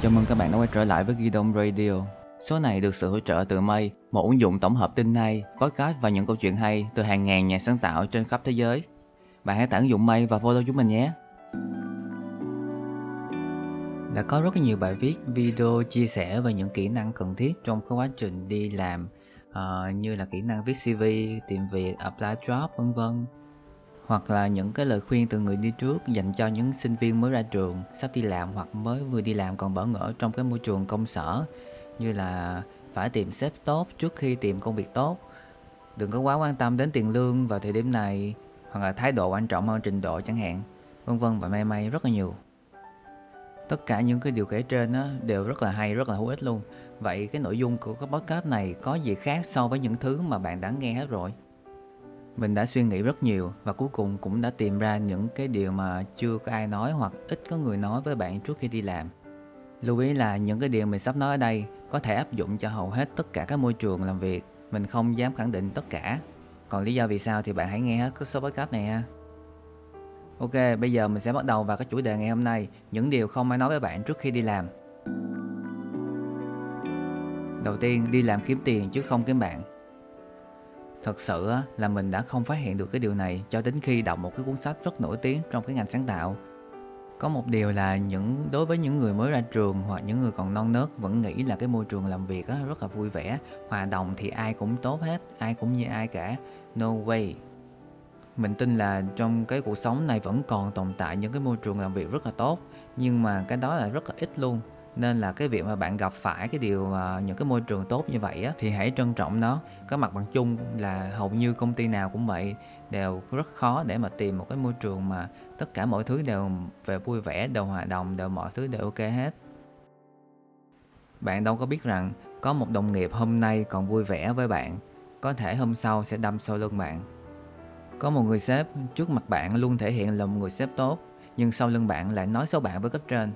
Chào mừng các bạn đã quay trở lại với Ghi Đông Radio. Số này được sự hỗ trợ từ Mây, một ứng dụng tổng hợp tin hay, podcast và những câu chuyện hay từ hàng ngàn nhà sáng tạo trên khắp thế giới. Bạn hãy tải ứng dụng Mây và follow chúng mình nhé. Đã có rất nhiều bài viết, video chia sẻ về những kỹ năng cần thiết trong cái quá trình đi làm uh, như là kỹ năng viết CV, tìm việc, apply job vân vân hoặc là những cái lời khuyên từ người đi trước dành cho những sinh viên mới ra trường, sắp đi làm hoặc mới vừa đi làm còn bỡ ngỡ trong cái môi trường công sở. Như là phải tìm sếp tốt trước khi tìm công việc tốt. Đừng có quá quan tâm đến tiền lương vào thời điểm này, hoặc là thái độ quan trọng hơn trình độ chẳng hạn, vân vân và may may rất là nhiều. Tất cả những cái điều kể trên đó đều rất là hay, rất là hữu ích luôn. Vậy cái nội dung của cái podcast này có gì khác so với những thứ mà bạn đã nghe hết rồi? Mình đã suy nghĩ rất nhiều và cuối cùng cũng đã tìm ra những cái điều mà chưa có ai nói hoặc ít có người nói với bạn trước khi đi làm. Lưu ý là những cái điều mình sắp nói ở đây có thể áp dụng cho hầu hết tất cả các môi trường làm việc. Mình không dám khẳng định tất cả. Còn lý do vì sao thì bạn hãy nghe hết cái số podcast này ha. Ok, bây giờ mình sẽ bắt đầu vào cái chủ đề ngày hôm nay, những điều không ai nói với bạn trước khi đi làm. Đầu tiên, đi làm kiếm tiền chứ không kiếm bạn. Thật sự là mình đã không phát hiện được cái điều này cho đến khi đọc một cái cuốn sách rất nổi tiếng trong cái ngành sáng tạo. Có một điều là những đối với những người mới ra trường hoặc những người còn non nớt vẫn nghĩ là cái môi trường làm việc rất là vui vẻ, hòa đồng thì ai cũng tốt hết, ai cũng như ai cả. No way. Mình tin là trong cái cuộc sống này vẫn còn tồn tại những cái môi trường làm việc rất là tốt, nhưng mà cái đó là rất là ít luôn nên là cái việc mà bạn gặp phải cái điều uh, những cái môi trường tốt như vậy á thì hãy trân trọng nó. Có mặt bằng chung là hầu như công ty nào cũng vậy đều rất khó để mà tìm một cái môi trường mà tất cả mọi thứ đều về vui vẻ đều hòa đồng đều mọi thứ đều ok hết. Bạn đâu có biết rằng có một đồng nghiệp hôm nay còn vui vẻ với bạn. Có thể hôm sau sẽ đâm sau lưng bạn. Có một người sếp trước mặt bạn luôn thể hiện là một người sếp tốt nhưng sau lưng bạn lại nói xấu bạn với cấp trên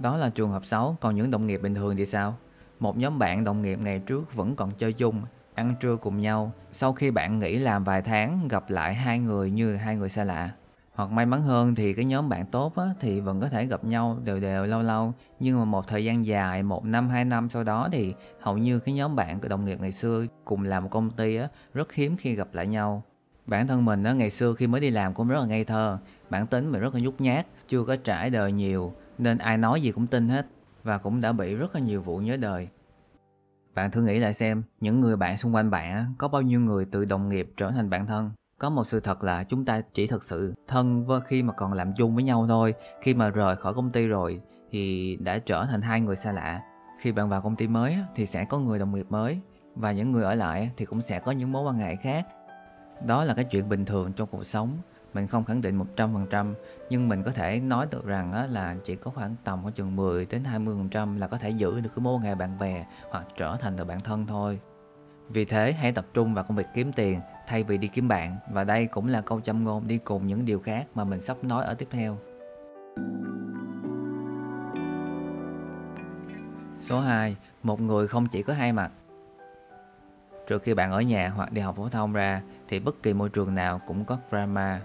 đó là trường hợp xấu, còn những đồng nghiệp bình thường thì sao? Một nhóm bạn đồng nghiệp ngày trước vẫn còn chơi chung, ăn trưa cùng nhau. Sau khi bạn nghỉ làm vài tháng, gặp lại hai người như hai người xa lạ. Hoặc may mắn hơn thì cái nhóm bạn tốt á, thì vẫn có thể gặp nhau đều đều lâu lâu Nhưng mà một thời gian dài, một năm, hai năm sau đó thì hầu như cái nhóm bạn của đồng nghiệp ngày xưa cùng làm một công ty á, rất hiếm khi gặp lại nhau Bản thân mình á, ngày xưa khi mới đi làm cũng rất là ngây thơ Bản tính mình rất là nhút nhát, chưa có trải đời nhiều nên ai nói gì cũng tin hết và cũng đã bị rất là nhiều vụ nhớ đời. Bạn thử nghĩ lại xem, những người bạn xung quanh bạn có bao nhiêu người từ đồng nghiệp trở thành bạn thân? Có một sự thật là chúng ta chỉ thực sự thân với khi mà còn làm chung với nhau thôi. Khi mà rời khỏi công ty rồi thì đã trở thành hai người xa lạ. Khi bạn vào công ty mới thì sẽ có người đồng nghiệp mới và những người ở lại thì cũng sẽ có những mối quan hệ khác. Đó là cái chuyện bình thường trong cuộc sống mình không khẳng định 100% nhưng mình có thể nói được rằng á, là chỉ có khoảng tầm khoảng chừng 10 đến 20% là có thể giữ được cái mối nghề bạn bè hoặc trở thành được bạn thân thôi. Vì thế hãy tập trung vào công việc kiếm tiền thay vì đi kiếm bạn và đây cũng là câu châm ngôn đi cùng những điều khác mà mình sắp nói ở tiếp theo. Số 2. Một người không chỉ có hai mặt Trừ khi bạn ở nhà hoặc đi học phổ thông ra thì bất kỳ môi trường nào cũng có drama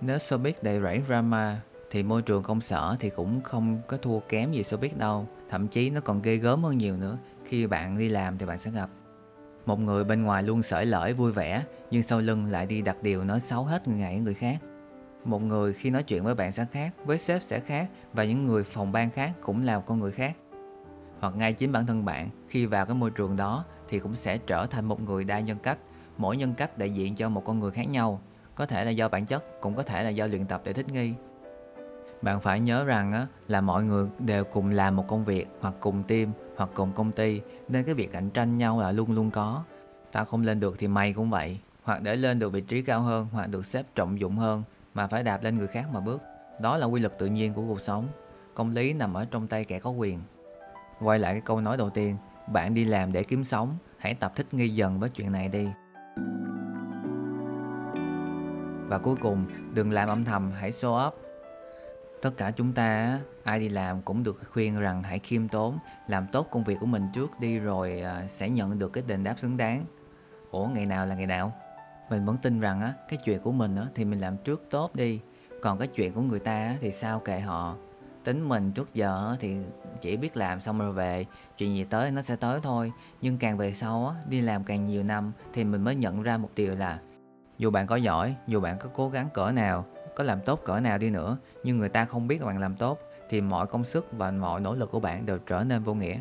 nếu showbiz đầy rẫy drama thì môi trường công sở thì cũng không có thua kém gì showbiz đâu. Thậm chí nó còn ghê gớm hơn nhiều nữa. Khi bạn đi làm thì bạn sẽ gặp một người bên ngoài luôn sởi lởi vui vẻ nhưng sau lưng lại đi đặt điều nói xấu hết người này người khác. Một người khi nói chuyện với bạn sẽ khác, với sếp sẽ khác và những người phòng ban khác cũng là con người khác. Hoặc ngay chính bản thân bạn khi vào cái môi trường đó thì cũng sẽ trở thành một người đa nhân cách, mỗi nhân cách đại diện cho một con người khác nhau có thể là do bản chất cũng có thể là do luyện tập để thích nghi. Bạn phải nhớ rằng á, là mọi người đều cùng làm một công việc hoặc cùng team hoặc cùng công ty nên cái việc cạnh tranh nhau là luôn luôn có. Tao không lên được thì mày cũng vậy hoặc để lên được vị trí cao hơn hoặc được xếp trọng dụng hơn mà phải đạp lên người khác mà bước. Đó là quy luật tự nhiên của cuộc sống. Công lý nằm ở trong tay kẻ có quyền. Quay lại cái câu nói đầu tiên bạn đi làm để kiếm sống hãy tập thích nghi dần với chuyện này đi và cuối cùng, đừng làm âm thầm, hãy show up. Tất cả chúng ta, ai đi làm cũng được khuyên rằng hãy khiêm tốn, làm tốt công việc của mình trước đi rồi à, sẽ nhận được cái đền đáp xứng đáng. Ủa ngày nào là ngày nào? Mình vẫn tin rằng á, cái chuyện của mình á, thì mình làm trước tốt đi, còn cái chuyện của người ta á, thì sao kệ họ. tính mình trước giờ thì chỉ biết làm xong rồi về chuyện gì tới nó sẽ tới thôi nhưng càng về sau á đi làm càng nhiều năm thì mình mới nhận ra một điều là dù bạn có giỏi, dù bạn có cố gắng cỡ nào, có làm tốt cỡ nào đi nữa, nhưng người ta không biết bạn làm tốt, thì mọi công sức và mọi nỗ lực của bạn đều trở nên vô nghĩa.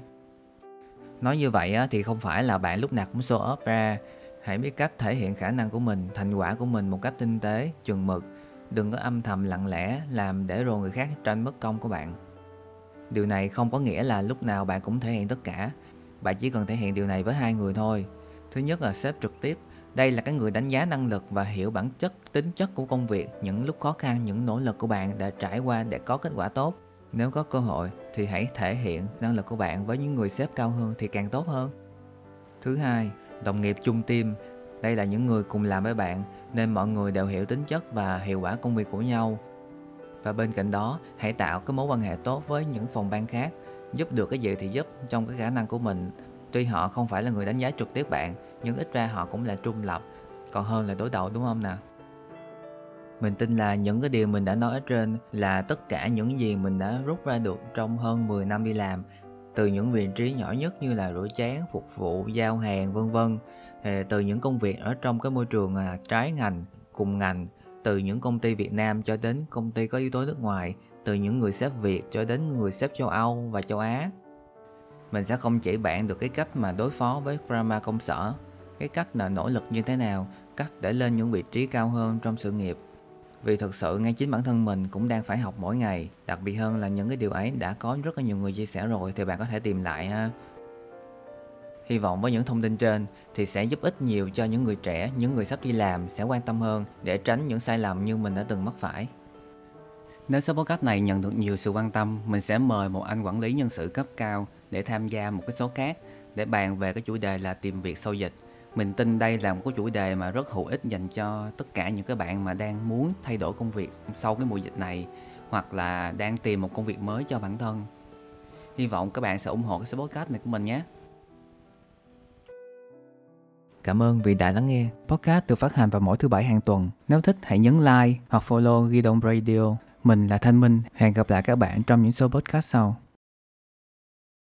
Nói như vậy thì không phải là bạn lúc nào cũng show up ra. Hãy biết cách thể hiện khả năng của mình, thành quả của mình một cách tinh tế, chừng mực. Đừng có âm thầm lặng lẽ làm để rồi người khác tranh mất công của bạn. Điều này không có nghĩa là lúc nào bạn cũng thể hiện tất cả. Bạn chỉ cần thể hiện điều này với hai người thôi. Thứ nhất là sếp trực tiếp đây là cái người đánh giá năng lực và hiểu bản chất, tính chất của công việc, những lúc khó khăn, những nỗ lực của bạn đã trải qua để có kết quả tốt. Nếu có cơ hội thì hãy thể hiện năng lực của bạn với những người sếp cao hơn thì càng tốt hơn. Thứ hai, đồng nghiệp chung team. Đây là những người cùng làm với bạn, nên mọi người đều hiểu tính chất và hiệu quả công việc của nhau. Và bên cạnh đó, hãy tạo cái mối quan hệ tốt với những phòng ban khác. Giúp được cái gì thì giúp trong cái khả năng của mình. Tuy họ không phải là người đánh giá trực tiếp bạn nhưng ít ra họ cũng là trung lập còn hơn là đối đầu đúng không nào? Mình tin là những cái điều mình đã nói ở trên là tất cả những gì mình đã rút ra được trong hơn 10 năm đi làm từ những vị trí nhỏ nhất như là rửa chén, phục vụ, giao hàng vân vân ờ, từ những công việc ở trong cái môi trường à, trái ngành, cùng ngành từ những công ty Việt Nam cho đến công ty có yếu tố nước ngoài từ những người sếp Việt cho đến người sếp châu Âu và châu Á mình sẽ không chỉ bạn được cái cách mà đối phó với drama công sở, cái cách là nỗ lực như thế nào, cách để lên những vị trí cao hơn trong sự nghiệp. Vì thực sự ngay chính bản thân mình cũng đang phải học mỗi ngày, đặc biệt hơn là những cái điều ấy đã có rất là nhiều người chia sẻ rồi thì bạn có thể tìm lại ha. Hy vọng với những thông tin trên thì sẽ giúp ích nhiều cho những người trẻ, những người sắp đi làm sẽ quan tâm hơn để tránh những sai lầm như mình đã từng mắc phải. Nếu số podcast này nhận được nhiều sự quan tâm, mình sẽ mời một anh quản lý nhân sự cấp cao để tham gia một cái số khác để bàn về cái chủ đề là tìm việc sau dịch mình tin đây là một cái chủ đề mà rất hữu ích dành cho tất cả những cái bạn mà đang muốn thay đổi công việc sau cái mùa dịch này hoặc là đang tìm một công việc mới cho bản thân hy vọng các bạn sẽ ủng hộ cái số podcast này của mình nhé Cảm ơn vì đã lắng nghe. Podcast được phát hành vào mỗi thứ bảy hàng tuần. Nếu thích, hãy nhấn like hoặc follow Ghi đông Radio. Mình là Thanh Minh. Hẹn gặp lại các bạn trong những số podcast sau.